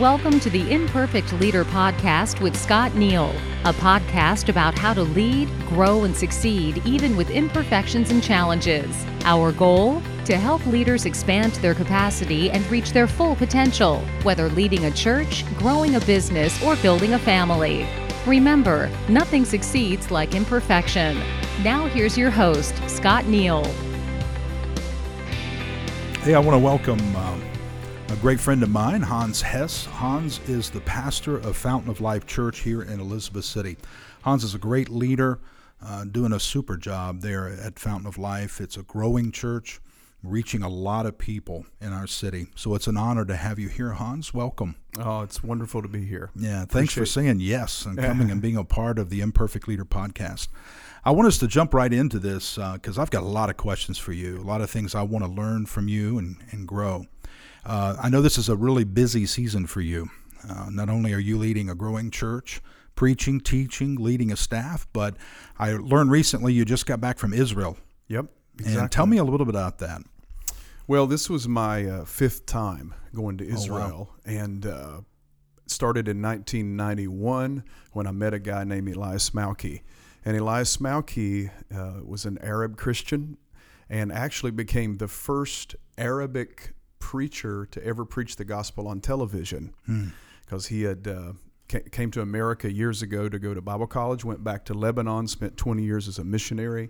Welcome to the Imperfect Leader Podcast with Scott Neal, a podcast about how to lead, grow, and succeed even with imperfections and challenges. Our goal? To help leaders expand their capacity and reach their full potential, whether leading a church, growing a business, or building a family. Remember, nothing succeeds like imperfection. Now, here's your host, Scott Neal. Hey, I want to welcome um, great friend of mine, Hans Hess. Hans is the pastor of Fountain of Life Church here in Elizabeth City. Hans is a great leader, uh, doing a super job there at Fountain of Life. It's a growing church, reaching a lot of people in our city. So it's an honor to have you here, Hans. Welcome. Oh, it's wonderful to be here. Yeah, thanks for saying yes and coming and being a part of the Imperfect Leader podcast. I want us to jump right into this because uh, I've got a lot of questions for you, a lot of things I want to learn from you and, and grow. Uh, I know this is a really busy season for you. Uh, not only are you leading a growing church, preaching, teaching, leading a staff, but I learned recently you just got back from Israel. Yep. Exactly. And tell me a little bit about that. Well, this was my uh, fifth time going to Israel, oh, wow. and uh, started in 1991 when I met a guy named Elias Malki. And Elias Malki uh, was an Arab Christian and actually became the first Arabic preacher to ever preach the gospel on television because hmm. he had uh, came to America years ago to go to Bible college, went back to Lebanon, spent 20 years as a missionary,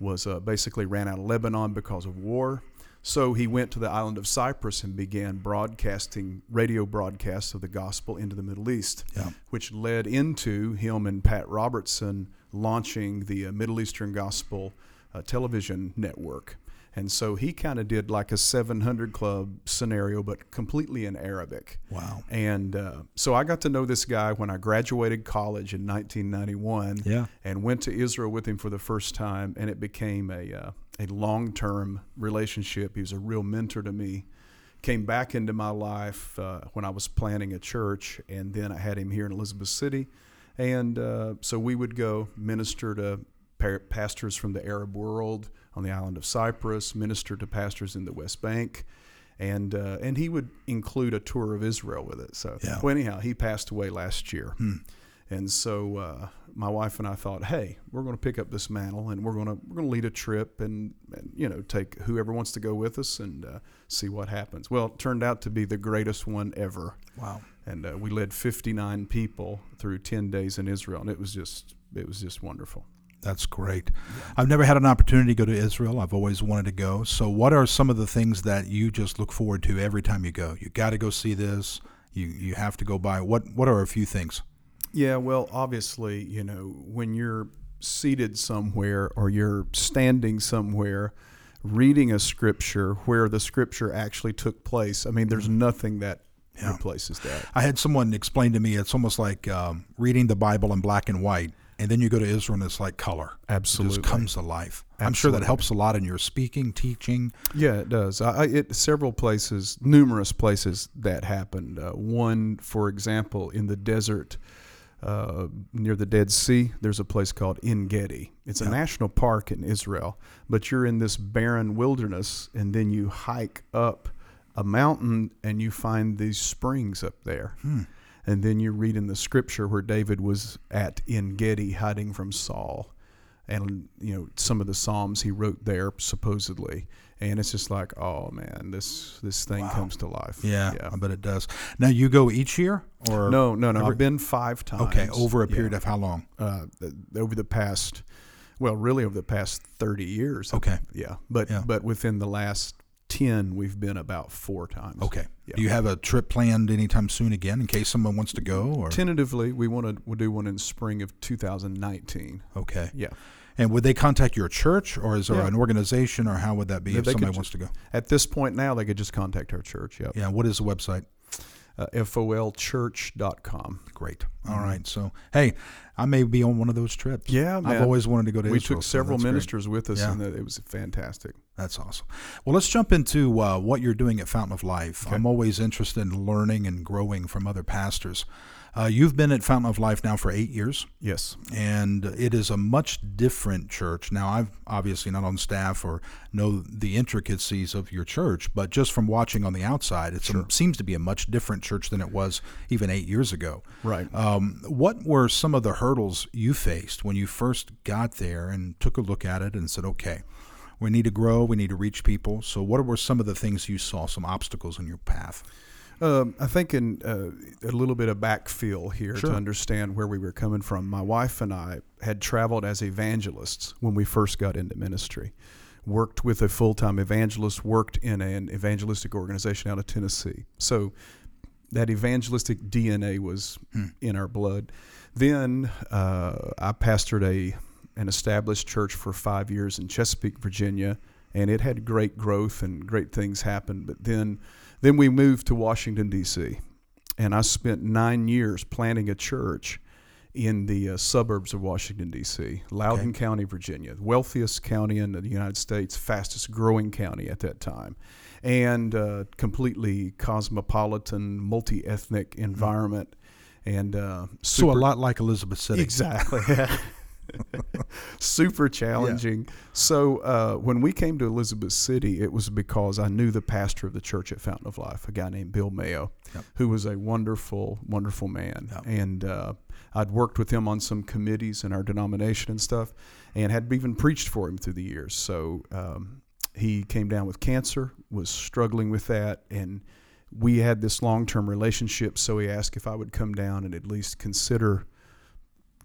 was uh, basically ran out of Lebanon because of war. So he went to the island of Cyprus and began broadcasting radio broadcasts of the gospel into the Middle East, yeah. which led into him and Pat Robertson launching the uh, Middle Eastern Gospel uh, television network. And so he kind of did like a 700 Club scenario, but completely in Arabic. Wow. And uh, so I got to know this guy when I graduated college in 1991 yeah. and went to Israel with him for the first time. And it became a, uh, a long term relationship. He was a real mentor to me. Came back into my life uh, when I was planning a church, and then I had him here in Elizabeth City. And uh, so we would go minister to pastors from the Arab world on the island of Cyprus, minister to pastors in the West Bank, and uh, and he would include a tour of Israel with it. So, yeah. well, anyhow, he passed away last year, hmm. and so uh, my wife and I thought, hey, we're going to pick up this mantle and we're going to we're going to lead a trip and, and you know take whoever wants to go with us and uh, see what happens. Well, it turned out to be the greatest one ever. Wow! And uh, we led 59 people through 10 days in Israel, and it was just it was just wonderful. That's great. I've never had an opportunity to go to Israel. I've always wanted to go. So, what are some of the things that you just look forward to every time you go? You got to go see this. You you have to go by. What What are a few things? Yeah, well, obviously, you know, when you're seated somewhere or you're standing somewhere reading a scripture where the scripture actually took place, I mean, there's mm-hmm. nothing that yeah. replaces that. I had someone explain to me it's almost like um, reading the Bible in black and white and then you go to Israel and it's like color. Absolutely, it just comes to life. Absolutely. I'm sure that helps a lot in your speaking, teaching. Yeah, it does. I, it several places, numerous places that happened. Uh, one, for example, in the desert. Uh, near the Dead Sea, there's a place called En Gedi. It's a national park in Israel, but you're in this barren wilderness, and then you hike up a mountain and you find these springs up there. Hmm and then you read in the scripture where David was at En Gedi hiding from Saul, and you know some of the psalms he wrote there supposedly, and it's just like, oh man, this this thing wow. comes to life. Yeah, yeah, I bet it does. Now you go each year, or no, no, no. Every, I've been five times. Okay, over a period yeah. of how long? Uh, over the past, well, really over the past thirty years. Okay, yeah, but yeah. but within the last 10, we've been about four times. Okay. Yeah. Do you have a trip planned anytime soon again in case someone wants to go? Or? Tentatively, we want to we'll do one in spring of 2019. Okay. Yeah. And would they contact your church or is there yeah. an organization or how would that be yeah, if somebody wants to go? At this point now, they could just contact our church. Yep. Yeah. What is the website? Uh, folchurch.com. Great. All mm-hmm. right. So, hey, I may be on one of those trips. Yeah, man. I've always wanted to go to we Israel. took several so ministers great. with us, yeah. and it was fantastic. That's awesome. Well, let's jump into uh, what you're doing at Fountain of Life. Okay. I'm always interested in learning and growing from other pastors. Uh, you've been at Fountain of Life now for eight years, Yes. and it is a much different church. Now, I've obviously not on staff or know the intricacies of your church, but just from watching on the outside, it seems to be a much different church than it was even eight years ago. Right. Um, what were some of the hurdles you faced when you first got there and took a look at it and said, okay, we need to grow, we need to reach people? So, what were some of the things you saw, some obstacles in your path? Um, I think in uh, a little bit of backfill here Sure. to understand where we were coming from. My wife and I had traveled as evangelists when we first got into ministry. Worked with a full time evangelist, worked in an evangelistic organization out of Tennessee. So that evangelistic DNA was in our blood. Then uh, I pastored a an established church for five years in Chesapeake, Virginia, and it had great growth and great things happened. But then, then we moved to Washington D.C., and I spent nine years planting a church in the uh, suburbs of Washington D.C., Loudoun County, Virginia, the wealthiest county in the United States, fastest growing county at that time, and uh, completely cosmopolitan, multi ethnic environment. And uh, So, a lot like Elizabeth City. Exactly. Super challenging. So uh, when we came to Elizabeth City, it was because I knew the pastor of the church at Fountain of Life, a guy named Bill Mayo, Yep. who was a wonderful, wonderful man. Yep. And uh, I'd worked with him on some committees in our denomination and stuff, and had even preached for him through the years. So um, he came down with cancer, was struggling with that, and we had this long-term relationship. So he asked if I would come down and at least consider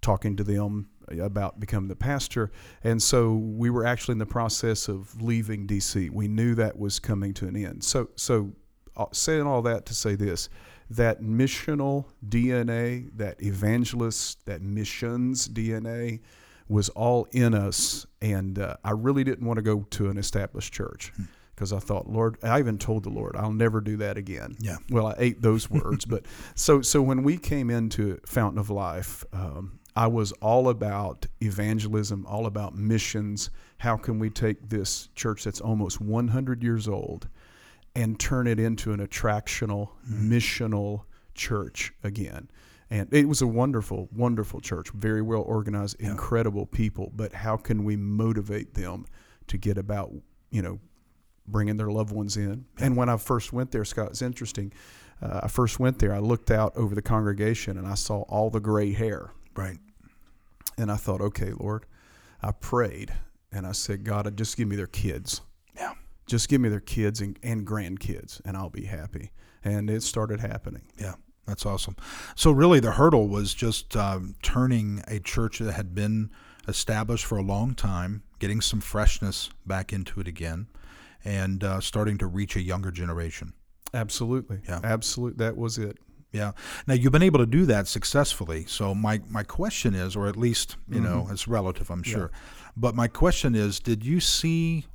talking to them about becoming the pastor. And so we were actually in the process of leaving DC. We knew that was coming to an end. So, so uh, saying all that to say this that missional DNA, that evangelist, that missions DNA was all in us. And uh, I really didn't want to go to an established church. Because I thought, Lord, I even told the Lord, I'll never do that again. Yeah. Well, I ate those words, but so so when we came into Fountain of Life, um, I was all about evangelism, all about missions. How can we take this church that's almost 100 years old and turn it into an attractional, missional church again? And it was a wonderful, wonderful church, very well organized, incredible people. But how can we motivate them to get about, you know, bringing their loved ones in. And when I first went there, Scott, it's interesting. Uh, I first went there, I looked out over the congregation and I saw all the gray hair. Right. And I thought, okay, Lord, I prayed and I said, God, just give me their kids. Yeah. Just give me their kids and, and grandkids, and I'll be happy. And it started happening. Yeah, that's awesome. So, really, the hurdle was just um, turning a church that had been established for a long time, getting some freshness back into it again, and uh, starting to reach a younger generation. Absolutely. Yeah. Absolutely. That was it. Yeah. Now you've been able to do that successfully. So my my question is, or at least you know, mm-hmm. it's relative, I'm sure. But my question is, did you see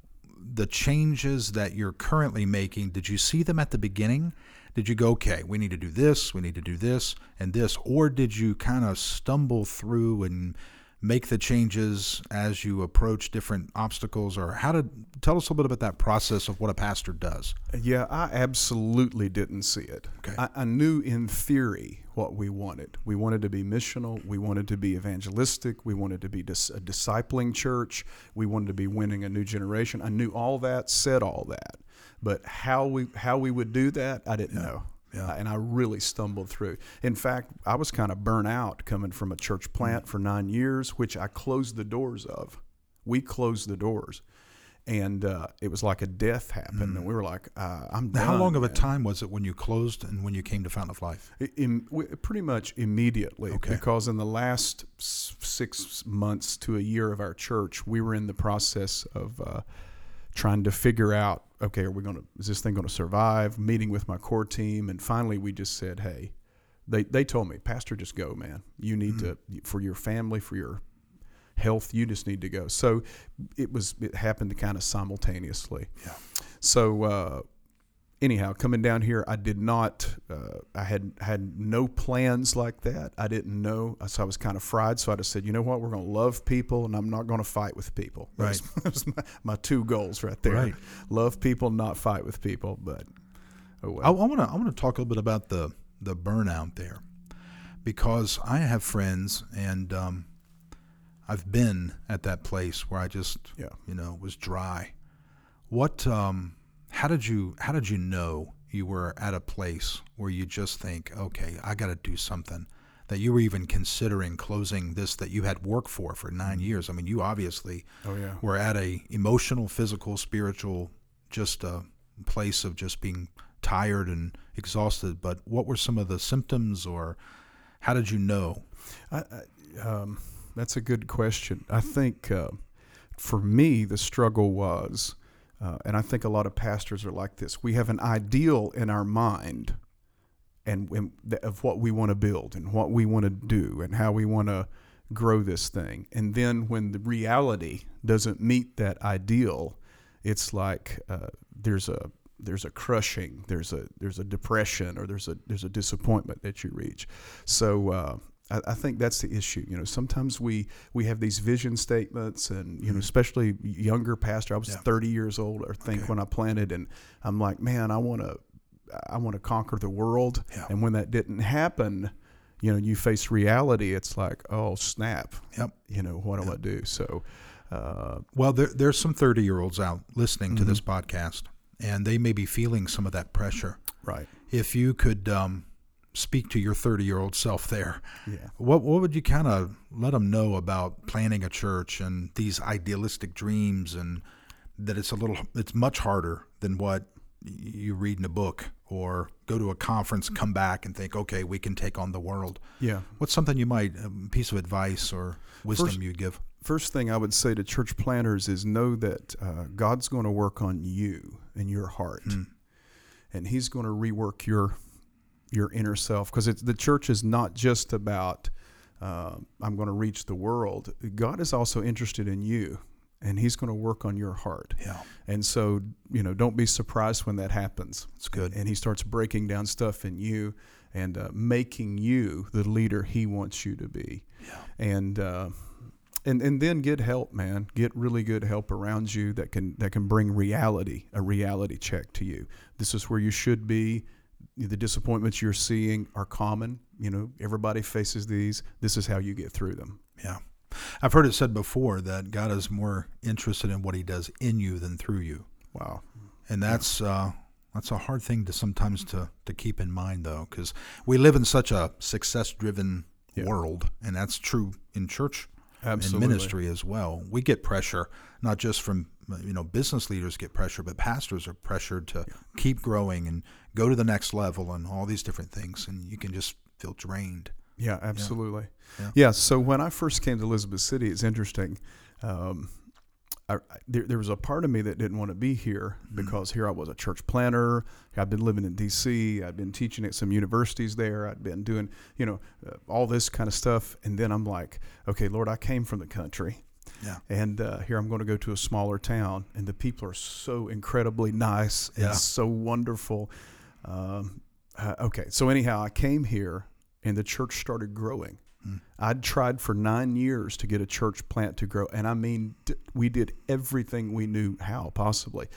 the changes that you're currently making? Did you see them at the beginning? Did you go, okay, we need to do this, we need to do this, and this, or did you kind of stumble through and make the changes as you approach different obstacles, or how to tell us a little bit about that process of what a pastor does? Yeah, I absolutely didn't see it. Okay. I, I knew in theory what we wanted. We wanted to be missional. We wanted to be evangelistic. We wanted to be dis- a discipling church. We wanted to be winning a new generation. I knew all that, said all that, but how we how we would do that, I didn't know. Yeah. Uh, and I really stumbled through. In fact, I was kind of burnt out coming from a church plant for nine years, which I closed the doors of. We closed the doors. And uh, it was like a death happened, and we were like, uh, "I'm done." how long of a time was it when you closed and when you came to Fountain of Life? In, w- pretty much immediately, Okay. because in the last six months to a year of our church, we were in the process of uh, trying to figure out, okay, are we going to is this thing going to survive? Meeting with my core team, and finally we just said, hey, they they told me, Pastor, just go, man. You need to for your family, for your health, you just need to go. So it was it happened kind of simultaneously. Yeah. So uh, anyhow, coming down here, I did not. Uh, I had had no plans like that. I didn't know, so I was kind of fried. So I just said, you know what, we're going to love people, and I'm not going to fight with people. That Right. was, that was my, my two goals right there. Right. Love people, not fight with people. But oh I want to I want to talk a little bit about the the burnout there, because I have friends and um, I've been at that place where I just Yeah. you know was dry. What um, how did you how did you know you were at a place where you just think okay I got to do something that you were even considering closing this that you had worked for for nine years. I mean you obviously Oh yeah. we're at a emotional, physical, spiritual, just a place of just being tired and exhausted. But what were some of the symptoms, or how did you know? I, I, um, that's a good question. I think uh, for me, the struggle was, uh, and I think a lot of pastors are like this. We have an ideal in our mind, and, and of what we want to build and what we want to do and how we want to grow this thing. And then when the reality doesn't meet that ideal, it's like uh, there's a there's a crushing, there's a there's a depression, or there's a there's a disappointment that you reach. So uh, I, I think that's the issue. You know, sometimes we we have these vision statements, and you know, especially younger pastor. I was Yeah. 30 years old, I think, Okay. when I planted, and I'm like, man, I want to I want to conquer the world. Yeah. And when that didn't happen, you know, you face reality. It's like, oh snap. Yep. You know, what do I do? So. Uh, Well, there, there's some 30 year olds out listening to this podcast, and they may be feeling some of that pressure. right. If you could um, speak to your 30 year old self there, Yeah. what what would you kind of let them know about planning a church and these idealistic dreams, and that it's a little, it's much harder than what you read in a book or go to a conference, come back and think, okay, we can take on the world. Yeah. What's something you might, a piece of advice or wisdom First- you'd give? First thing I would say to church planners is know that uh, God's going to work on you and your heart, and He's going to rework your your inner self because the church is not just about uh, I'm going to reach the world. God is also interested in you, and He's going to work on your heart. Yeah, And so, you know, don't be surprised when that happens. it's good. And he starts breaking down stuff in you and uh, making you the leader he wants you to be. Yeah. And uh, and and then get help, man. Get really good help around you that can that can bring reality, a reality check to you. This is where you should be. The disappointments you're seeing are common. You know, everybody faces these. This is how you get through them. Yeah. I've heard it said before that God is more interested in what he does in you than through you. Wow. And that's uh, that's a hard thing to sometimes to, to keep in mind though cuz we live in such a success-driven Yeah. world and that's true in church Absolutely. and ministry as well. We get pressure not just from you know business leaders get pressure but pastors are pressured to keep growing and go to the next level and all these different things and you can just feel drained. Yeah, absolutely. Yeah. Yeah. So when I first came to Elizabeth City, it's interesting. Um, I, there, there was a part of me that didn't want to be here because here I was a church planner. I'd been living in D.C. I'd been teaching at some universities there. I'd been doing, you know, uh, all this kind of stuff. And then I'm like, okay, Lord, I came from the country. Yeah. And uh, here I'm going to go to a smaller town, and the people are so incredibly nice and Yeah. so wonderful. Um, uh, okay, so anyhow, I came here, and the church started growing. Hmm. I'd tried for nine years to get a church plant to grow, and I mean, d- we did everything we knew how possibly.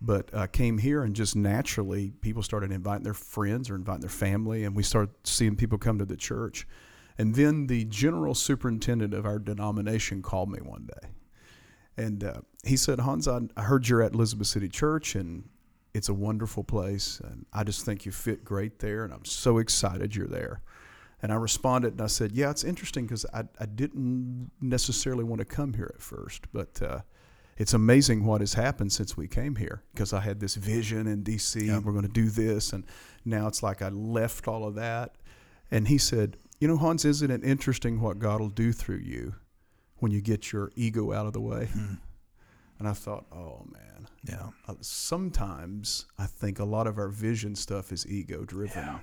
But uh, came here, and just naturally, people started inviting their friends or inviting their family, and we started seeing people come to the church. And then the general superintendent of our denomination called me one day. And uh, he said, Hans, I, heard you're at Elizabeth City Church, and it's a wonderful place. And I just think you fit great there, and I'm so excited you're there. And I responded and I said, Yeah, it's interesting because I, I didn't necessarily want to come here at first, but uh, it's amazing what has happened since we came here because I had this vision in DC, Yeah. we're going to do this. And now it's like I left all of that. And he said, You know, Hans, isn't it interesting what God will do through you when you get your ego out of the way? Hmm. And I thought, Oh, man. Yeah. Uh, Sometimes I think a lot of our vision stuff is ego driven. Yeah.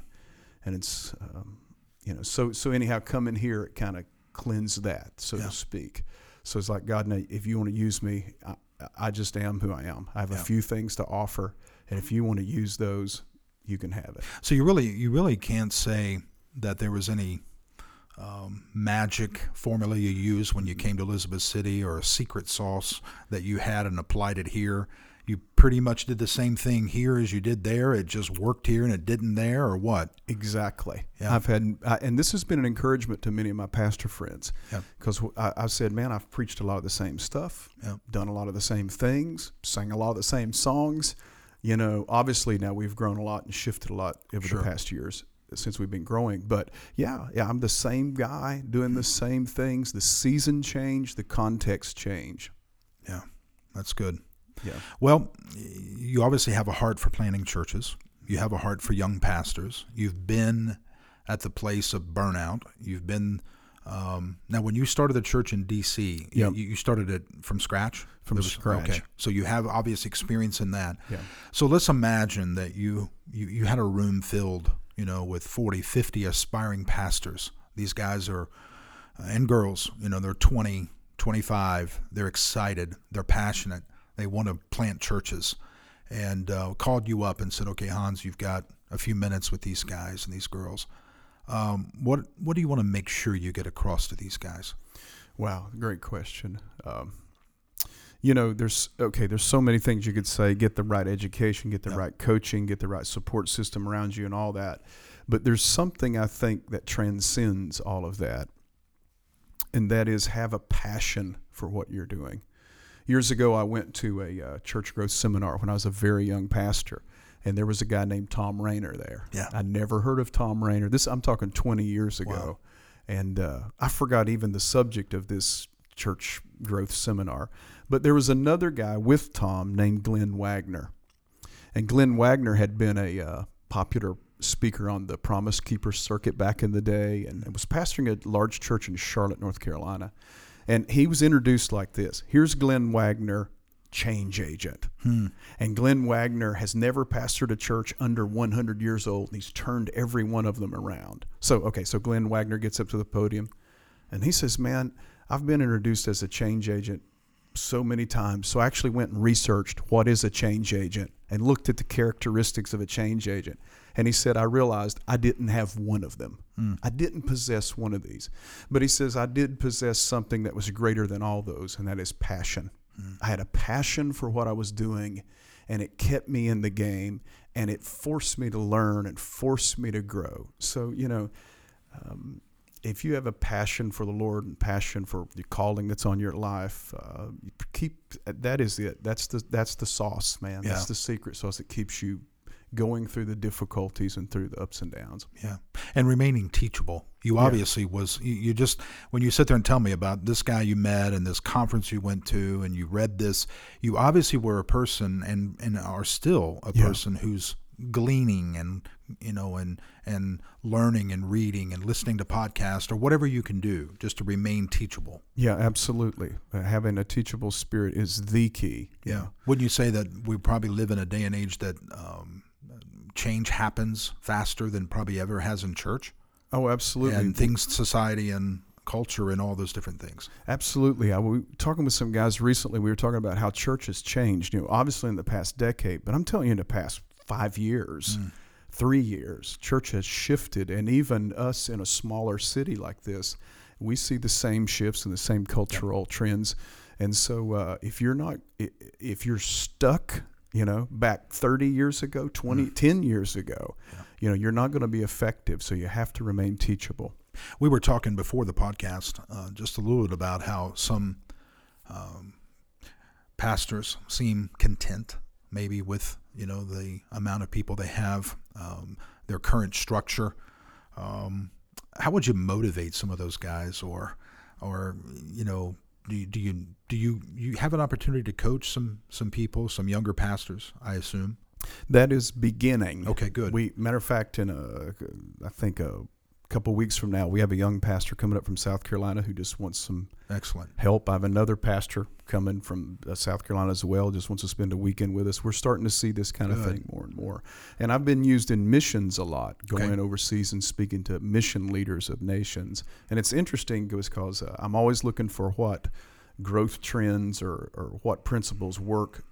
And it's, um, you know, so, so anyhow, coming here, it kind of cleansed that, so Yeah. to speak. So it's like, God, now, if you want to use me, I, I just am who I am. I have Yeah. a few things to offer, And if you want to use those, you can have it. So you really you really can't say that there was any um, magic formula you used when you came to Elizabeth City or a secret sauce that you had and applied it here. You pretty much did the same thing here as you did there. It just worked here and it didn't there, or what? Exactly. Yeah. I've had, I, and this has been an encouragement to many of my pastor friends Yeah. because I, I said, man, I've preached a lot of the same stuff, Yeah. done a lot of the same things, sang a lot of the same songs. You know, obviously now we've grown a lot and shifted a lot over Sure. the past years since we've been growing. But yeah, yeah, I'm the same guy doing the same things. The season change, the context change. Yeah, that's good. Yeah. Well, you obviously have a heart for planting churches. You have a heart for young pastors. You've been at the place of burnout. You've been um, now when you started the church in D.C. Yep. You, you started it from scratch. From was- scratch. Okay, so you have obvious experience in that. Yeah. So let's imagine that you, you you had a room filled, you know, with 40, 50 aspiring pastors. These guys are uh, and girls, you know, they're 20, 25. They're excited. They're passionate. They want to plant churches. And uh, called you up and said, okay, Hans, you've got a few minutes with these guys and these girls. Um, what what do you want to make sure you get across to these guys? Wow, great question. Um, you know, there's okay. There's so many things you could say. Get the right education, get the Yep. right coaching, get the right support system around you, and all that. But there's something I think that transcends all of that, and that is have a passion for what you're doing. Years ago, I went to a uh, church growth seminar when I was a very young pastor, and there was a guy named Thom Rainer there. Yeah. I never heard of Thom Rainer. This I'm talking 20 years ago, Wow. and uh, I forgot even the subject of this church growth seminar. But there was another guy with Tom named Glenn Wagner, and Glenn Wagner had been a uh, popular speaker on the Promise Keeper circuit back in the day, and was pastoring a large church in Charlotte, North Carolina. And he was introduced like this: Here's Glenn Wagner, change agent. And Glenn Wagner has never pastored a church under 100 years old, and he's turned every one of them around. So, okay, so Glenn Wagner gets up to the podium, and he says, "Man, I've been introduced as a change agent so many times. So I actually went and researched what is a change agent and looked at the characteristics of a change agent. And he said, I realized I didn't have one of them. I didn't possess one of these. But he says, I did possess something that was greater than all those, and that is passion. I had a passion for what I was doing, and it kept me in the game, and it forced me to learn and forced me to grow. So, you know, um, if you have a passion for the Lord and passion for the calling that's on your life, uh, keep that is it. That's the that's the sauce, man. Yeah. That's the secret sauce that keeps you going through the difficulties and through the ups and downs. Yeah, and remaining teachable. You obviously was you, you just when you sit there and tell me about this guy you met and this conference you went to and you read this, you obviously were a person and and are still a Yeah. person who's gleaning and you know and and learning and reading and listening to podcasts or whatever you can do just to remain teachable. Yeah, absolutely. Uh, having a teachable spirit is the key. Yeah. Wouldn't you say that we probably live in a day and age that um, change happens faster than probably ever has in church? Oh, absolutely. and things, society, and culture, and all those different things. Absolutely. I was talking with some guys recently. We were talking about how church has changed. You know, obviously in the past decade, but I'm telling you, in the past five years, three years, church has shifted, and even us in a smaller city like this, we see the same shifts and the same cultural trends. And so, uh, if you're not, if you're stuck, you know, back 30 years ago, 20, 10 years ago, you know, you're not going to be effective. So you have to remain teachable. We were talking before the podcast uh, just a little bit about how some um, pastors seem content, maybe with you know the amount of people they have, um, their current structure. Um, how would you motivate some of those guys, or, or you know, do you, do you do you you have an opportunity to coach some some people, some younger pastors? I assume. That is beginning. Okay, good. We matter of fact, in a, I think a couple weeks from now, we have a young pastor coming up from South Carolina who just wants some Excellent. help. I have another pastor coming from uh, South Carolina as well, just wants to spend a weekend with us. We're starting to see this kind of thing more and more. And I've been used in missions a lot, Okay. going overseas and speaking to mission leaders of nations. And it's interesting because uh, I'm always looking for what growth trends or, or what principles work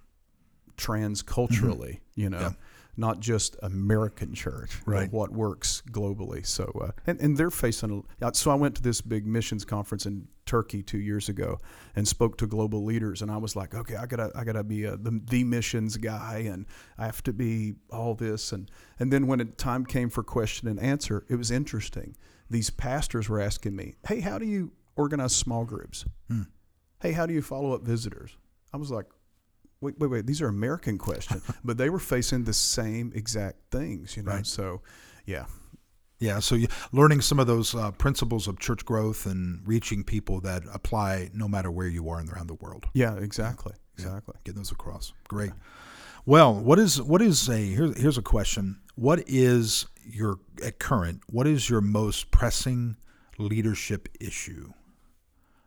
transculturally, you know. Yeah. Not just American church, but Right. what works globally. So, uh, and, and they're facing. A, so, I went to this big missions conference in Turkey two years ago and spoke to global leaders, and I was like, okay, I gotta, I gotta be a, the, the missions guy, and I have to be all this, and and then when it, time came for question and answer, it was interesting. These pastors were asking me, hey, how do you organize small groups? Hey, how do you follow up visitors? I was like, wait, wait, wait. These are American questions, but they were facing the same exact things, you know. Right. So, yeah, Yeah, so you, learning some of those uh, principles of church growth and reaching people that apply no matter where you are and around the world. yeah, exactly, exactly. Getting those across. Great. Well, what is what is a here's here's a question. What is your at current? What is your most pressing leadership issue?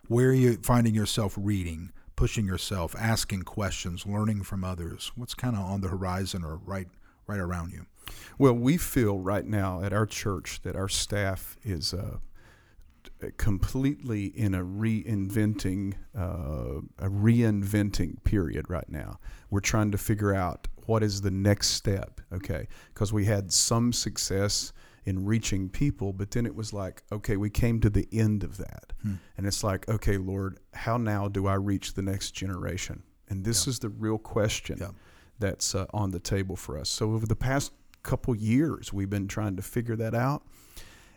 Where are you finding yourself reading, pushing yourself, asking questions, learning from others? What's kind of on the horizon or right right around you? Well, we feel right now at our church that our staff is uh, completely in a reinventing, uh, a reinventing period right now. We're trying to figure out what is the next step, okay? Because we had some success in reaching people, but then it was like, okay, we came to the end of that. And it's like, okay, Lord, how now do I reach the next generation? And this is the real question Yeah. that's uh, on the table for us. So over the past couple years, we've been trying to figure that out,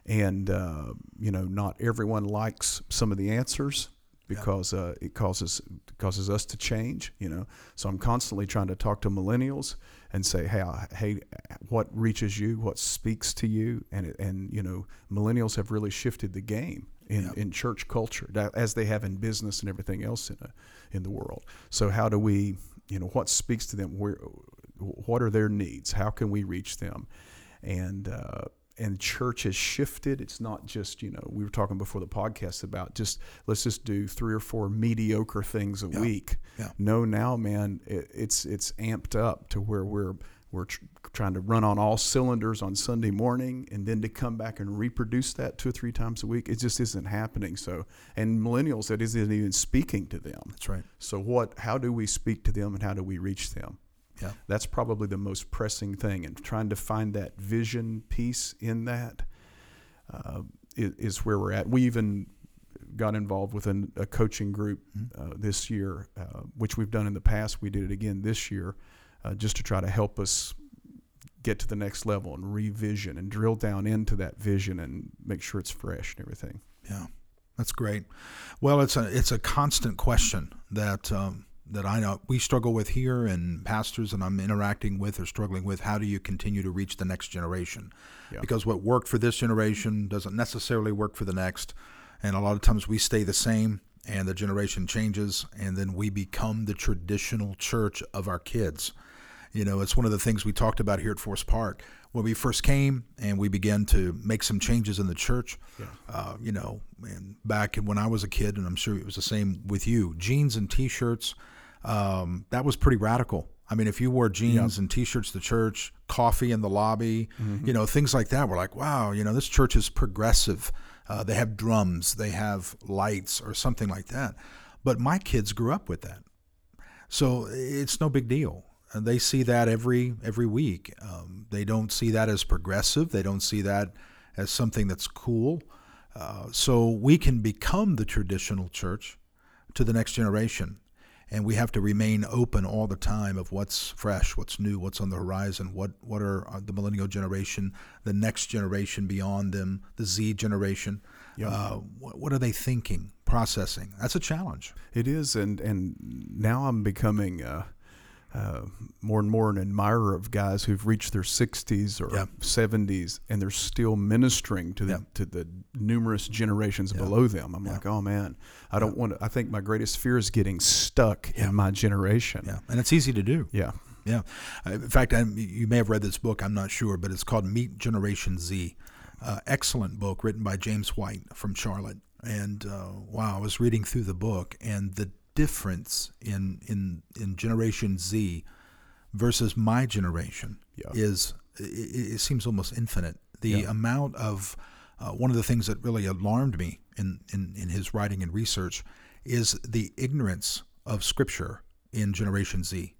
and uh, you know, not everyone likes some of the answers because uh, it causes causes us to change. You know, so I'm constantly trying to talk to millennials and say, hey, I- hey, what reaches you, what speaks to you, and and you know, millennials have really shifted the game in, in church culture as they have in business and everything else in a, in the world. So how do we, you know, what speaks to them? Where, what are their needs? How can we reach them? And uh, and church has shifted. It's not just you know we were talking before the podcast about just let's just do three or four mediocre things a week. Yeah. No, now man, it, it's it's amped up to where we're we're tr- trying to run on all cylinders on Sunday morning, and then to come back and reproduce that two or three times a week. It just isn't happening. So, and millennials, that isn't even speaking to them. That's right. So, what? How do we speak to them, and how do we reach them? Yeah. That's probably the most pressing thing, and trying to find that vision piece in that uh, is, is where we're at. We even got involved with an, a coaching group uh, this year, uh, which we've done in the past. We did it again this year, uh, just to try to help us get to the next level and revision and drill down into that vision and make sure it's fresh and everything. Yeah, that's great. Well, it's a it's a constant question that um, that I know we struggle with here, and pastors that I'm interacting with are struggling with. How do you continue to reach the next generation? Yeah. Because what worked for this generation doesn't necessarily work for the next, and a lot of times we stay the same, and the generation changes, and then we become the traditional church of our kids. You know, it's one of the things we talked about here at Forest Park when we first came and we began to make some changes in the church. Uh, you know, and back when I was a kid, and I'm sure it was the same with you, jeans and T-shirts. Um, that was pretty radical. I mean, if you wore jeans and T-shirts to church, coffee in the lobby, you know, things like that, we're like, wow, you know, this church is progressive. Uh, they have drums, they have lights, or something like that. But my kids grew up with that. So it's no big deal. And they see that every every week. Um, they don't see that as progressive. They don't see that as something that's cool. Uh, so we can become the traditional church to the next generation, and we have to remain open all the time of what's fresh, what's new, what's on the horizon, what what are uh, the millennial generation, the next generation beyond them, the Z generation. Uh, what, what are they thinking, processing? That's a challenge. It is, and and now I'm becoming uh, uh, more and more an admirer of guys who've reached their 60s or Yeah. 70s, and they're still ministering to the to the numerous generations below them. I'm like, oh man, I don't want to. I think my greatest fear is getting stuck in my generation. Yeah, and it's easy to do. Yeah. Yeah. Uh, In fact, I, you may have read this book. I'm not sure, but it's called Meet Generation Z. Uh, excellent book written by James White from Charlotte. And uh, wow, I was reading through the book, and the difference in in in Generation Z versus my generation Yeah. is it, it seems almost infinite. The amount of uh, one of the things that really alarmed me in, in in his writing and research is the ignorance of Scripture in Generation Z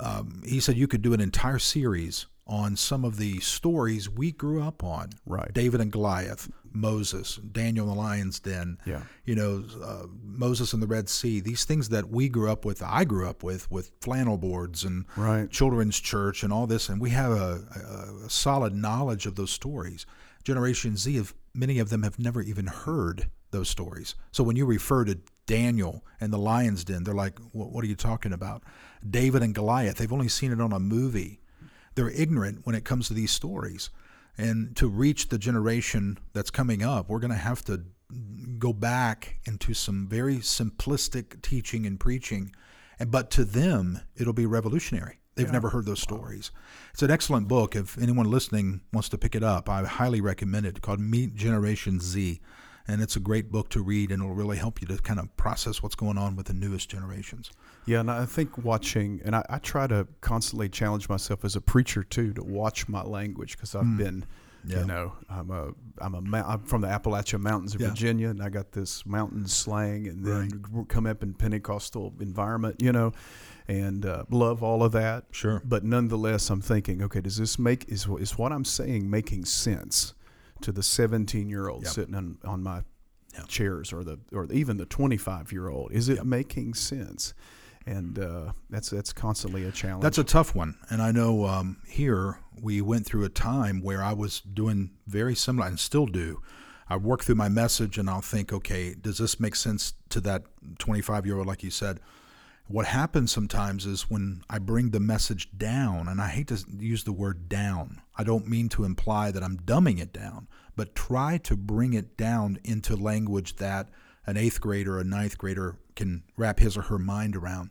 um, he said you could do an entire series on some of the stories we grew up on. Right. David and Goliath, Moses, Daniel in the lion's den. Yeah. You know, uh, Moses in the Red Sea. These things that we grew up with, I grew up with, with flannel boards and Right. children's church and all this, and we have a, a, a solid knowledge of those stories. Generation Z, have, many of them have never even heard those stories. So when you refer to Daniel and the lion's den, they're like, "What what are you talking about?" David and Goliath, they've only seen it on a movie. They're ignorant when it comes to these stories. And to reach the generation that's coming up, we're going to have to go back into some very simplistic teaching and preaching. And but to them, it'll be revolutionary. They've never heard those stories. It's an excellent book. If anyone listening wants to pick it up, I highly recommend it. Called Meet Generation Z, and it's a great book to read, and it'll really help you to kind of process what's going on with the newest generations. Yeah, and I think watching, and I, I try to constantly challenge myself as a preacher too to watch my language because I've been, Yeah. you know, I'm a I'm a I'm from the Appalachian Mountains of Yeah. Virginia, and I got this mountain slang, and then come up in Pentecostal environment, you know, and uh, love all of that. Sure. But nonetheless, I'm thinking, okay, does this make is is what I'm saying making sense to the 17 year old Yep. sitting on, on my Yep. chairs or the or even the 25 year old? Is it Yep. making sense? And uh, that's that's constantly a challenge. That's a tough one. And I know um, here we went through a time where I was doing very similar and still do. I work through my message and I'll think, okay, does this make sense to that 25 year old, like you said? What happens sometimes is when I bring the message down, and I hate to use the word down, I don't mean to imply that I'm dumbing it down, but try to bring it down into language that an eighth grader or a ninth grader can wrap his or her mind around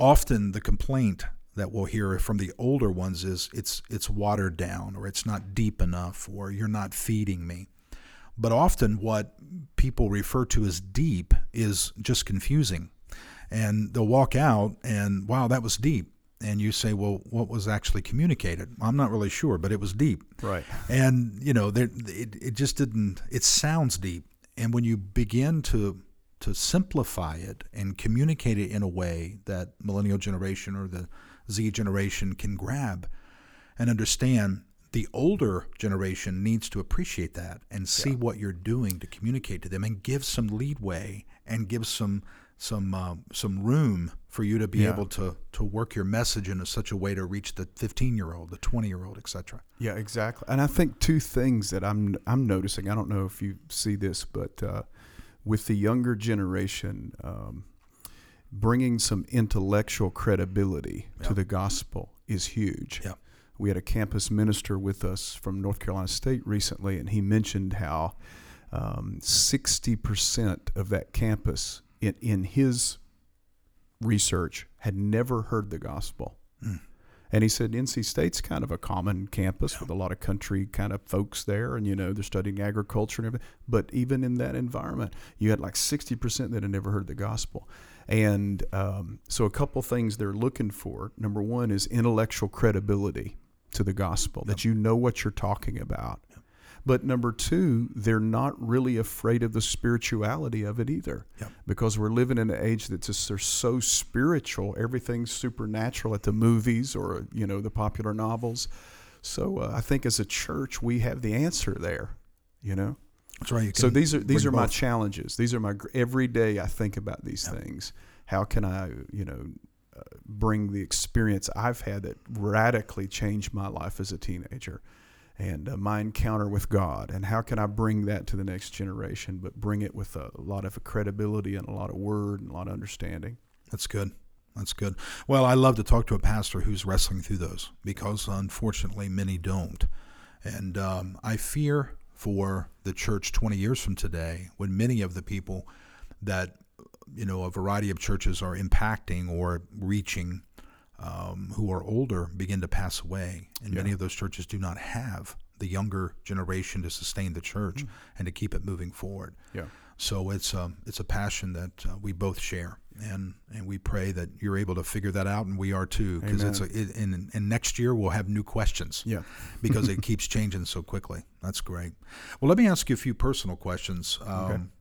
often the complaint that we'll hear from the older ones is it's it's watered down or it's not deep enough or you're not feeding me. But often what people refer to as deep is just confusing. And they'll walk out and wow, that was deep. And you say, well, what was actually communicated? I'm not really sure, but it was deep. right. And you know, there, it it just didn't. It sounds deep, and when you begin to to simplify it and communicate it in a way that millennial generation or the Z generation can grab and understand, the older generation needs to appreciate that and see what you're doing to communicate to them and give some leadway and give some some uh, some room for you to be Yeah. able to to work your message in a, such a way to reach the 15 year old, the 20 year old, etc. Yeah, exactly. And I think two things that I'm I'm noticing. I don't know if you see this, but uh, with the younger generation, um, bringing some intellectual credibility to the gospel is huge. Yeah. We had a campus minister with us from North Carolina State recently, and he mentioned how um, sixty percent of that campus in, in his research had never heard the gospel. And he said NC State's kind of a common campus with a lot of country kind of folks there, and you know they're studying agriculture and everything. But even in that environment, you had like sixty percent that had never heard the gospel. And um, so, a couple things they're looking for. Number one is intellectual credibility to the gospel, that you know what you're talking about. But number two, they're not really afraid of the spirituality of it either, Yep. because we're living in an age that's just they're so spiritual. Everything's supernatural at the movies or you know the popular novels. So uh, I think as a church we have the answer there. You know. That's right. So these are these are my both. challenges. These are my every day I think about these things. How can I you know uh, bring the experience I've had that radically changed my life as a teenager and uh, my encounter with God and how can I bring that to the next generation but bring it with a lot of credibility and a lot of word and a lot of understanding. That's good. That's good. Well, I love to talk to a pastor who's wrestling through those because unfortunately many don't. And um, I fear for the church 20 years from today when many of the people that, you know, a variety of churches are impacting or reaching um, who are older begin to pass away. And many of those churches do not have the younger generation to sustain the church and to keep it moving forward. Yeah. So it's um, it's a passion that uh, we both share, and and we pray that you're able to figure that out, and we are too, because it's a, it, and, and next year we'll have new questions. Yeah. because it keeps changing so quickly. That's great. Well, let me ask you a few personal questions. Um,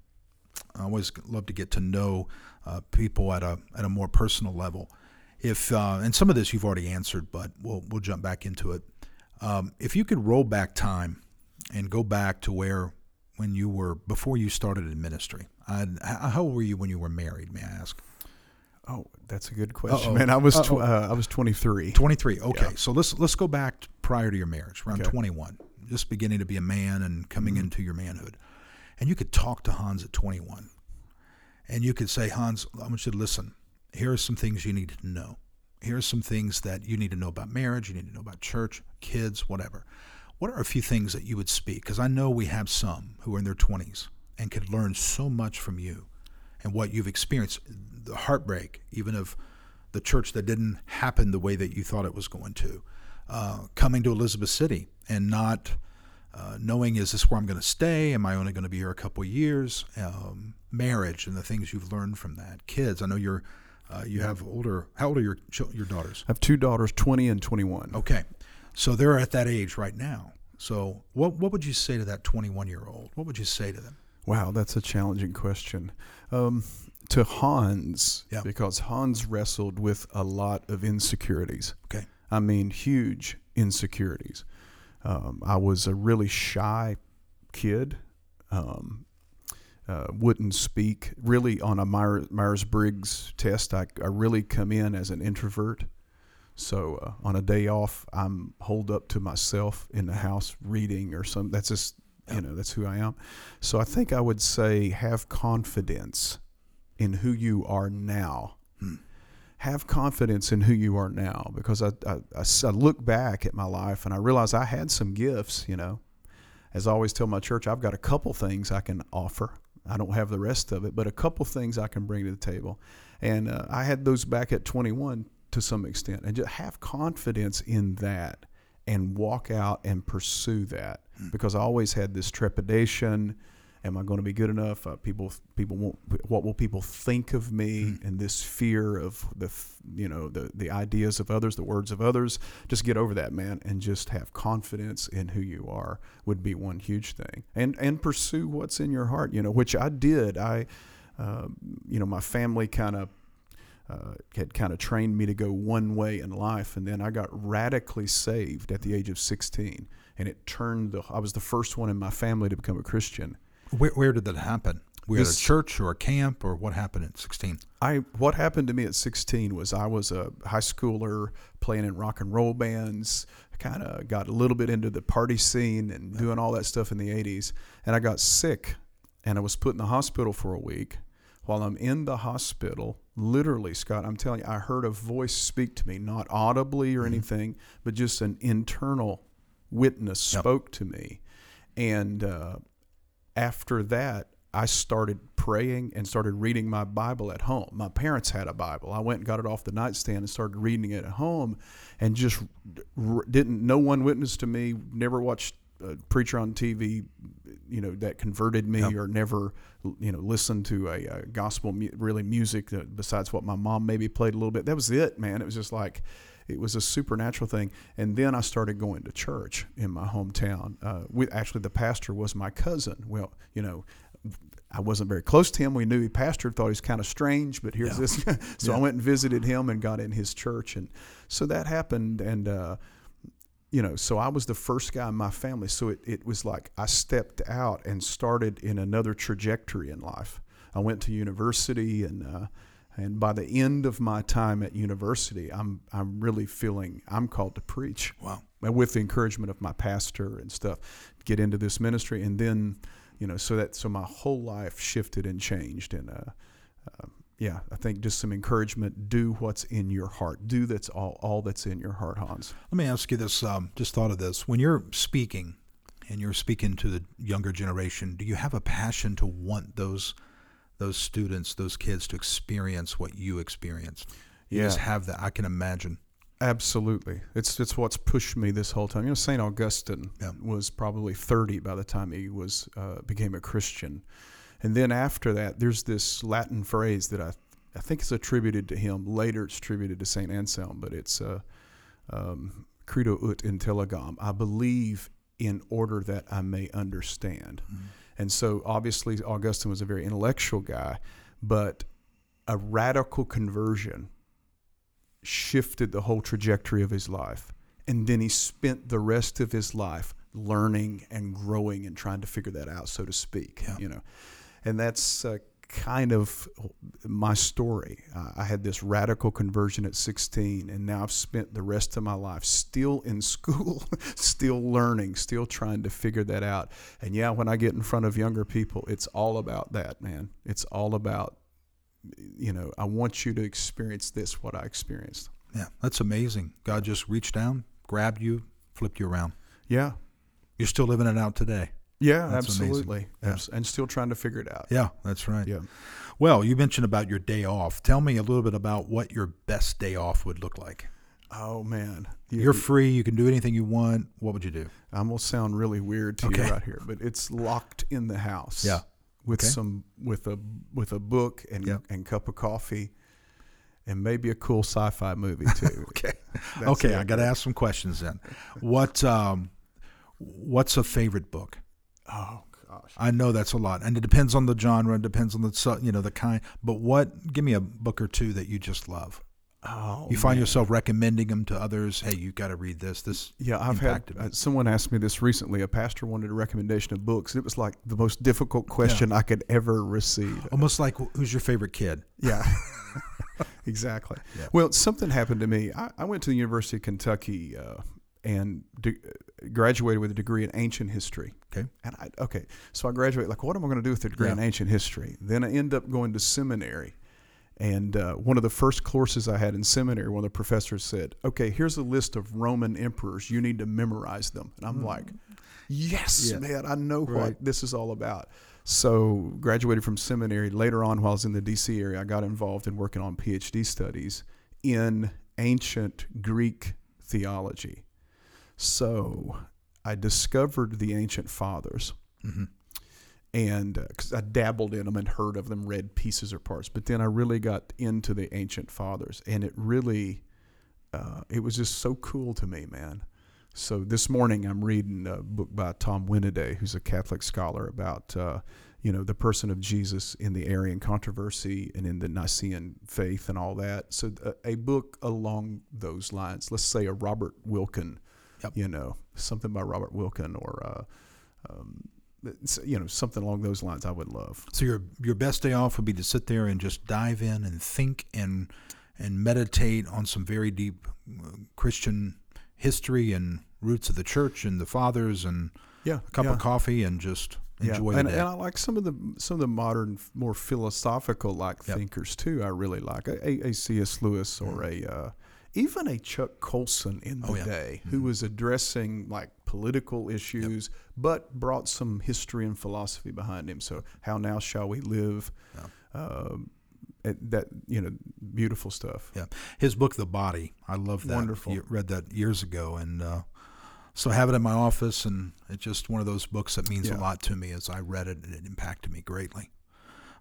I always love to get to know uh, people at a at a more personal level. If uh, and some of this you've already answered, but we'll we'll jump back into it. Um, if you could roll back time and go back to where when you were before you started in ministry, uh, how old were you when you were married? May I ask? Oh, that's a good question, Uh-oh. man. I was tw- uh, I was 23. Twenty three. Okay, Yeah. so let's let's go back prior to your marriage, around Okay. twenty one, just beginning to be a man and coming Mm-hmm. into your manhood, and you could talk to Hans at twenty one, and you could say, Hans, I want you to listen. Here are some things you need to know. Here are some things that you need to know about marriage. You need to know about church, kids, whatever. What are a few things that you would speak? Because I know we have some who are in their twenties and could learn so much from you and what you've experienced, the heartbreak, even of the church that didn't happen the way that you thought it was going to, uh, coming to Elizabeth City and not uh, knowing is this where I'm going to stay? Am I only going to be here a couple years? Um, marriage and the things you've learned from that. Kids, I know you're uh, you have older. How old are your your daughters? I have two daughters, 20 and 21. Okay, so they're at that age right now. So what what would you say to that 21 year old? What would you say to them? Wow, that's a challenging question. Um, to Hans, Yeah. because Hans wrestled with a lot of insecurities. Okay, I mean, huge insecurities. Um, I was a really shy kid. Um, uh, wouldn't speak. Really, on a Myers Briggs test, I, I really come in as an introvert. So uh, on a day off, I'm holed up to myself in the house reading or some. That's just you know that's who I am. So I think I would say have confidence in who you are now. Have confidence in who you are now because I I look back at my life and I realize I had some gifts, you know. As I always tell my church, I've got a couple things I can offer. I don't have the rest of it, but a couple things I can bring to the table. And uh, I had those back at 21 to some extent. And just have confidence in that and walk out and pursue that because I always had this trepidation. Am I going to be good enough? Uh, people, people won't. What will people think of me? And this fear of the, you know, the the ideas of others, the words of others. Just get over that, man, and just have confidence in who you are would be one huge thing. And and pursue what's in your heart. You know, which I did. I, uh, you know, my family kind of uh, had kind of trained me to go one way in life, and then I got radically saved at the age of 16, and it turned. The, I was the first one in my family to become a Christian. Where where did that happen? You at a church or a camp or what happened at 16? I what happened to me at 16 was I was a high schooler playing in rock and roll bands. Kind of got a little bit into the party scene and doing all that stuff in the 80s, and I got sick, and I was put in the hospital for a week. While I'm in the hospital, literally, Scott, I'm telling you, I heard a voice speak to me, not audibly or anything, but just an internal witness Yep. spoke to me, and uh, after that, I started praying and started reading my Bible at home. My parents had a Bible. I went and got it off the nightstand and started reading it at home, and just didn't. No one witnessed to me. Never watched a preacher on TV, you know, that converted me, Yep. or never, you know, listened to a, a gospel, mu- really music besides what my mom maybe played a little bit. That was it, man. It was just like it was a supernatural thing. And then I started going to church in my hometown. Uh, with actually, the pastor was my cousin. Well, you know, I wasn't very close to him. We knew he pastored, thought he was kind of strange, but here's Yeah. this. so I went and visited him and got in his church, and so that happened. And uh, you know, so I was the first guy in my family. So it, it was like I stepped out and started in another trajectory in life. I went to university, and uh, and by the end of my time at university, I'm I'm really feeling I'm called to preach Wow. with the encouragement of my pastor and stuff, get into this ministry, and then, you know, so that so my whole life shifted and changed, and uh, uh, yeah, I think just some encouragement. Do what's in your heart. Do that's all all that's in your heart, Hans. Let me ask you this. Um, just thought of this. When you're speaking and you're speaking to the younger generation, do you have a passion to want those those students, those kids to experience what you experienced? You just have that. I can imagine. Absolutely, it's it's what's pushed me this whole time. You know, Saint Augustine Yeah. was probably thirty by the time he was uh, became a Christian, and then after that, there's this Latin phrase that I I think is attributed to him. Later, it's attributed to Saint Anselm, but it's uh, um, "Credo ut intelligam." I believe in order that I may understand, and so obviously Augustine was a very intellectual guy, but a radical conversion shifted the whole trajectory of his life. And then he spent the rest of his life learning and growing and trying to figure that out, so to speak. Yeah. You know, and that's uh, kind of my story. Uh, I had this radical conversion at 16, and now I've spent the rest of my life still in school, still learning, still trying to figure that out. And yeah, when I get in front of younger people, it's all about that, man. It's all about, you know, I want you to experience this, what I experienced. Yeah, that's amazing. God just reached down, grabbed you, flipped you around. Yeah. You're still living it out today. Yeah, That's absolutely. Abs- And still trying to figure it out. Yeah, that's right. Yeah. Well, you mentioned about your day off. Tell me a little bit about what your best day off would look like. Oh man, You- You're free. You can do anything you want. What would you do? I'm gonna sound really weird to Okay. you right here, but it's locked in the house. Yeah. With Okay. some with a with a book and Yep. and cup of coffee, and maybe a cool sci-fi movie too. Okay. That's okay. I got to ask some questions then. What um, what's a favorite book? Oh gosh. I know that's a lot, and it depends on the genre. It depends on the you know the kind. But what? Give me a book or two that you just love. Oh. You find man. yourself recommending them to others. Hey, you got to read this. This Yeah, I've had me. uh, someone asked me this recently. A pastor wanted a recommendation of books, it was like the most difficult question I could ever receive. almost like who's your favorite kid? Yeah, exactly. Yeah. Well, something happened to me. I, I went to the University of Kentucky uh, and de- graduated with a degree in ancient history. Okay. And I okay, so I graduated. Like, what am I going to do with a degree in ancient history? Then I end up going to seminary. And uh, one of the first courses I had in seminary, one of the professors said, "Okay, here's a list of Roman emperors. You need to memorize them." And I'm like, "Yes, Yeah. man, I know Right. what this is all about." So graduated from seminary. Later on, while I was in the D.C. area, I got involved in working on PhD studies in ancient Greek theology. So I discovered the ancient fathers. Hmm and because I dabbled in them and heard of them, read pieces or parts, but then I really got into the ancient fathers, and it really, uh, it was just so cool to me, man. So this morning I'm reading a book by Tom Weinandy, who's a Catholic scholar about, uh, you know, the person of Jesus in the Arian controversy and in the Nicene faith and all that. So a, a book along those lines, let's say a Robert Wilken, Yep. you know, something by Robert Wilken or. Uh, um, you know something along those lines I would love. So your your best day off would be to sit there and just dive in and think and and meditate on some very deep uh, Christian history and roots of the church and the fathers and Yeah, a cup yeah, of coffee and just yeah. enjoy and, and I like some of the some of the modern, more philosophical like Yep. thinkers too. I really like a, a, a C.S. Lewis or a uh, even a Chuck Colson in the Oh, yeah. day who was addressing like political issues, but brought some history and philosophy behind him. So how now shall we live? Um, it- that you know, beautiful stuff. Yeah, his book, The Body. I love that. Wonderful. You read that years ago, and uh, so I have it in my office, and it's just one of those books that means a lot to me. As I read it, and it impacted me greatly.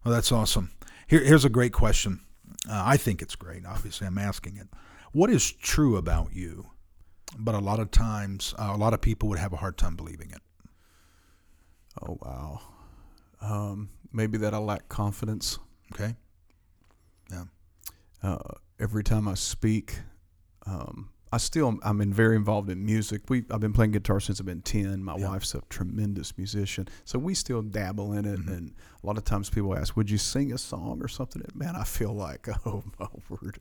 Well, that's awesome. Here, here's a great question. Uh, I think it's great. Obviously, I'm asking it. What is true about you? But a lot of times, uh, a lot of people would have a hard time believing it. Oh wow. Um, maybe that I lack confidence. Okay. uh, every time I speak. Um, I still I'm in very involved in music. We I've been playing guitar since I've been ten. My Yeah. wife's a tremendous musician, so we still dabble in it. Mhm. And a lot of times people ask, "Would you sing a song or something?" And man, I feel like, oh my word,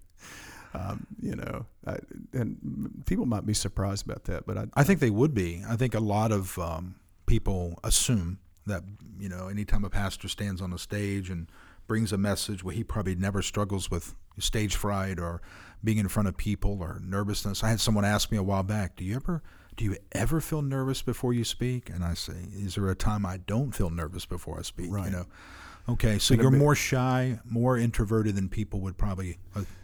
um, you know. I, and people might be surprised about that, but I I think they would be. I think a lot of um, people assume that you know anytime a pastor stands on a stage and brings a message, well, he probably never struggles with stage fright or being in front of people or nervousness. I had someone ask me a while back, "Do you ever, do you ever feel nervous before you speak?" And I say, "Is there a time I don't feel nervous before I speak?" Right. You know. Okay, so you're more shy, more introverted than people would probably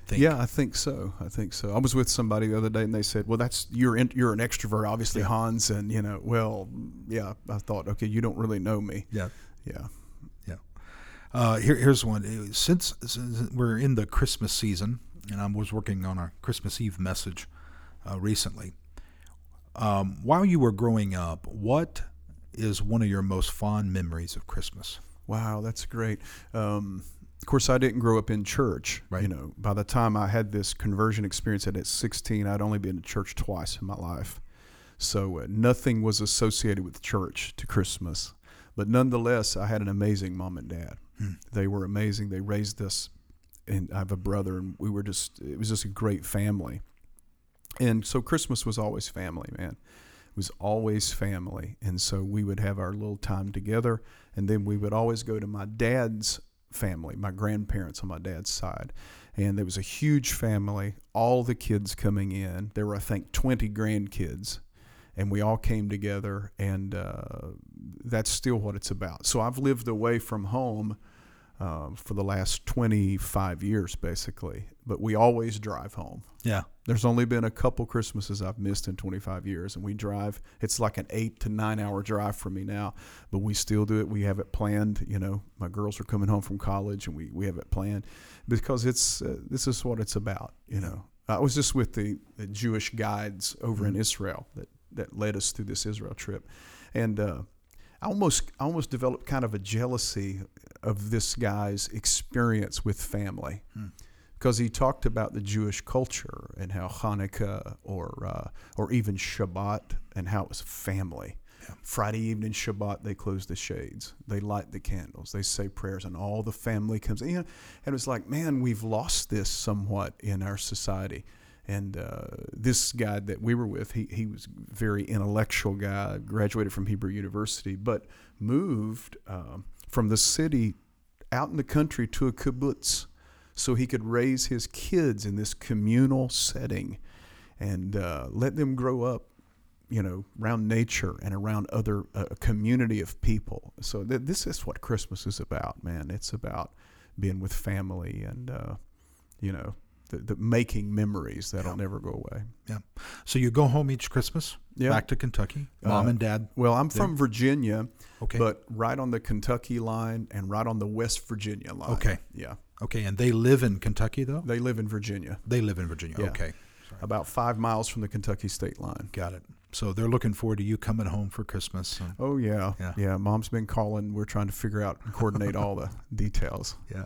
think. Yeah, I think so. I think so. I was with somebody the other day, and they said, "Well, that's you're in, you're an extrovert, obviously, Yeah. Hans." And you know, well, yeah. I thought, okay, you don't really know me. Yeah. Yeah. Uh, here, here's one. Uh, Since, since we're in the Christmas season, and I was working on a Christmas Eve message uh, recently, um, while you were growing up, what is one of your most fond memories of Christmas? Wow, that's great. Um, of course, I didn't grow up in church. Right. You know, by the time I had this conversion experience at 16, I'd only been to church twice in my life. So uh, nothing was associated with church to Christmas. But nonetheless, I had an amazing mom and dad. They were amazing. They raised us, and I have a brother, and we were just, it was just a great family. And so Christmas was always family, man. It was always family. And so we would have our little time together, and then we would always go to my dad's family, my grandparents on my dad's side. And there was a huge family, all the kids coming in. There were, I think, 20 grandkids and we all came together, and uh, that's still what it's about. So I've lived away from home uh, for the last 25 years, basically, but we always drive home. Yeah. There's only been a couple Christmases I've missed in 25 years, and we drive. It's like an eight to nine hour drive for me now, but we still do it. We have it planned. You know, my girls are coming home from college, and we, we have it planned because it's uh, this is what it's about. You know, I was just with the, the Jewish guides over in Israel that that led us through this Israel trip, and uh, I almost I almost developed kind of a jealousy of this guy's experience with family because he talked about the Jewish culture and how Hanukkah or uh, or even Shabbat and how it was family. Friday evening Shabbat, they close the shades, they light the candles, they say prayers, and all the family comes in. And it was like, man, we've lost this somewhat in our society. And uh, this guy that we were with, he, he was a very intellectual guy, graduated from Hebrew University, but moved um, from the city out in the country to a kibbutz so he could raise his kids in this communal setting and uh, let them grow up you know around nature and around other uh, a community of people. So th- this is what christmas is about man. It's about being with family and uh, you know the, making memories that'll never go away Yeah. So you go home each Christmas Yeah. back to Kentucky, mom Uh, and dad. well i'm from virginia Okay. but right on the kentucky line and right on the west virginia line Okay. yeah Okay, and they live in Kentucky though. they live in virginia They live in Virginia. Yeah. Okay, about five miles from the kentucky state line got it. So they're looking forward to you coming home for Christmas. and- Oh yeah. Yeah. yeah, Mom's been calling. We're trying to figure out and coordinate all the details. yeah.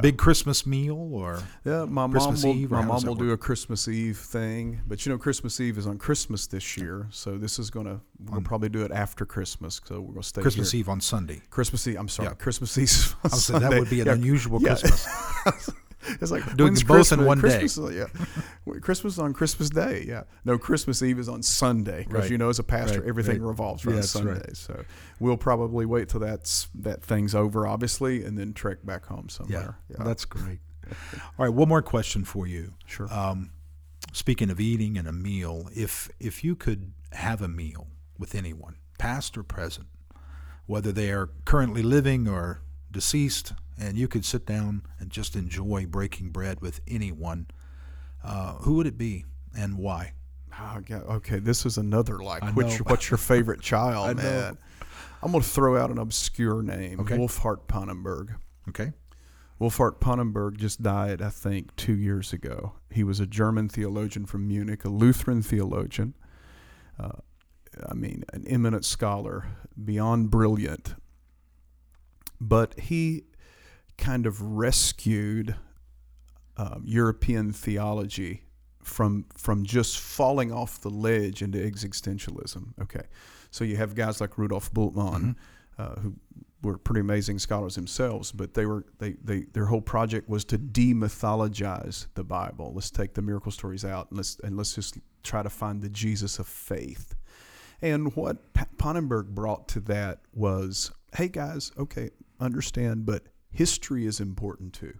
Big Christmas meal or Yeah, my Christmas mom will, Eve, my mom will do a Christmas Eve thing, but you know Christmas Eve is on Christmas this year, so this is gonna we'll probably do it after Christmas. So we're gonna stay Christmas here. Eve on Sunday. Christmas Eve. I'm sorry, Yeah. Christmas Eve. on I was saying that would be an Yeah, unusual yeah. Christmas. It's like Doing both in Christmas? one day. Christmas, Yeah, Christmas is on Christmas Day. Yeah, no, Christmas Eve is on Sunday because Right. you know, as a pastor, Right, everything right. revolves around Yeah. Sunday. So we'll probably wait till that's that thing's over, obviously, and then trek back home somewhere. Yeah, somewhere. that's great. All right, one more question for you. sure. Um, speaking of eating and a meal, if if you could have a meal with anyone, past or present, whether they are currently living or deceased, and you could sit down and just enjoy breaking bread with anyone, uh, who would it be and why? Oh, God. Okay, this is another like. Which, what's your favorite child, I know. man? I'm going to throw out an obscure name. Okay. Wolfhart Pannenberg. Okay. Wolfhart Pannenberg just died, I think, two years ago. He was a German theologian from Munich, a Lutheran theologian. Uh, I mean, an eminent scholar, beyond brilliant. But he kind of rescued um, European theology from from just falling off the ledge into existentialism. Okay, so you have guys like Rudolf Bultmann, uh, who were pretty amazing scholars themselves, but they were they, they their whole project was to demythologize the Bible. Let's take the miracle stories out and let's and let's just try to find the Jesus of faith. And what Pa- Pannenberg brought to that was, hey guys, okay, understand, but history is important too.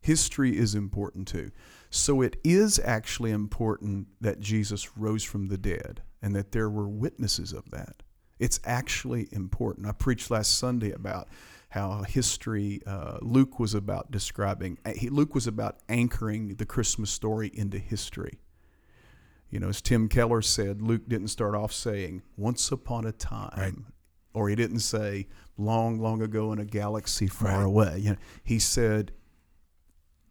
History is important too. So it is actually important that Jesus rose from the dead and that there were witnesses of that. It's actually important. I preached last Sunday about how history, uh, Luke was about describing, uh, he- Luke was about anchoring the Christmas story into history. You know, as Tim Keller said, Luke didn't start off saying, once upon a time. Right. Or he didn't say, long, long ago in a galaxy far Right. away. You know, he said,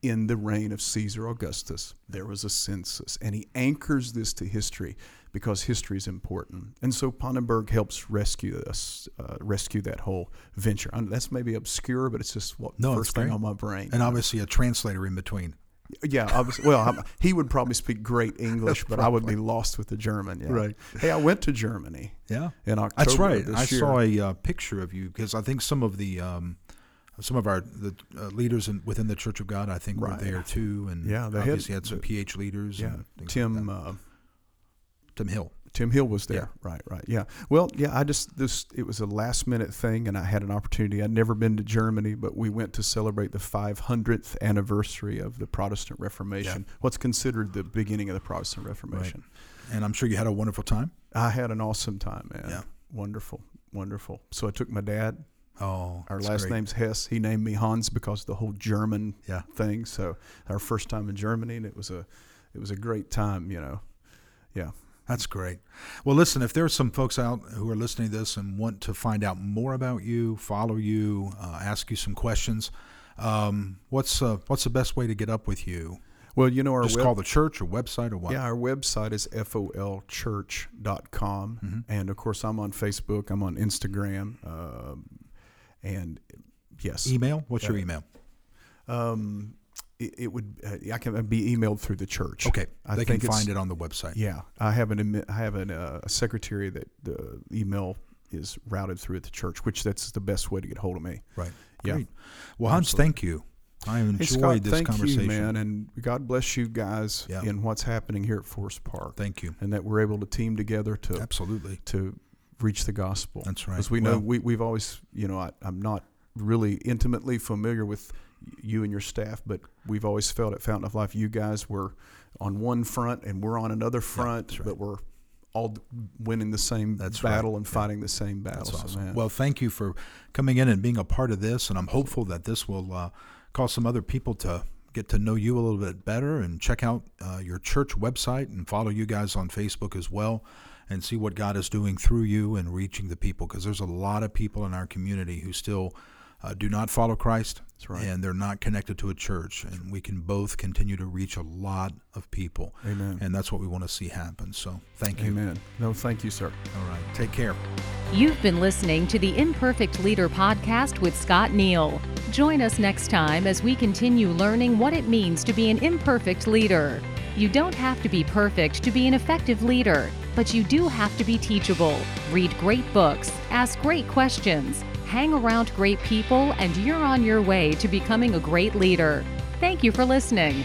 in the reign of Caesar Augustus, there was a census. And he anchors this to history because history is important. And so Pannenberg helps rescue us, uh, rescue that whole venture. I that's maybe obscure, but it's just what No, first thing on my brain. And obviously a translator in between. Yeah, obviously. Well, he would probably speak great English, but I would be lost with the German. Yeah. Right. Hey, I went to Germany Yeah. in October. That's right. I year. saw a uh, picture of you because I think some of the um, some of our the uh, leaders in, within the Church of God, I think, Right. were there too, and Yeah, they obviously had, some PH leaders. Yeah, and Tim. like uh, Tim Hill. Tim Hill was there. Right, right. Yeah. Well, yeah, I just this it was a last minute thing and I had an opportunity. I'd never been to Germany, but we went to celebrate the 500th anniversary of the Protestant Reformation. What's considered the beginning of the Protestant Reformation. And I'm sure you had a wonderful time. I had an awesome time, man. Yeah. Wonderful. Wonderful. So I took my dad. Oh, Our last great. name's Hess. He named me Hans because of the whole German Yeah. thing. So our first time in Germany and it was a it was a great time, you know. Yeah. That's great. Well, listen, if there's some folks out who are listening to this and want to find out more about you, follow you, uh, ask you some questions, um, what's uh, what's the best way to get up with you? Well, you know our Just web- call the church or website or what? Yeah, our website is folchurch.com. Mm-hmm. And of course, I'm on Facebook, I'm on Instagram. Um, and yes, Email? What's your Uh, email? um, it, it would, uh, I can be emailed through the church. Okay, I they can find it on the website. Yeah, I have an I have an, uh, a secretary that the email is routed through at the church, which that's the best way to get hold of me. Right. Yeah. Great. Well, Hans, thank you. I enjoyed Hey Scott, this thank conversation. you, man, and God bless you guys Yeah. in what's happening here at Forest Park, Thank you. and that we're able to team together to Absolutely. to reach the gospel. That's right. Because we know Well- we, we've always, you know, I, I'm not really intimately familiar with you and your staff, but we've always felt at Fountain of Life, you guys were on one front and we're on another front, that's right. but we're all winning the same That's battle right. and Yeah. fighting the same battle. So, awesome. man, Well, thank you for coming in and being a part of this, and I'm hopeful that this will uh, cause some other people to get to know you a little bit better and check out uh, your church website and follow you guys on Facebook as well and see what God is doing through you and reaching the people because there's a lot of people in our community who still uh, do not follow Christ That's right. and they're not connected to a church and we can both continue to reach a lot of people Amen. and that's what we want to see happen so thank you Amen. No, thank you, sir. all right take care You've been listening to the Imperfect Leader podcast with Scott Neal. Join us next time as we continue learning what it means to be an imperfect leader. You don't have to be perfect to be an effective leader, but you do have to be teachable. Read great books, ask great questions, hang around great people, and you're on your way to becoming a great leader. Thank you for listening.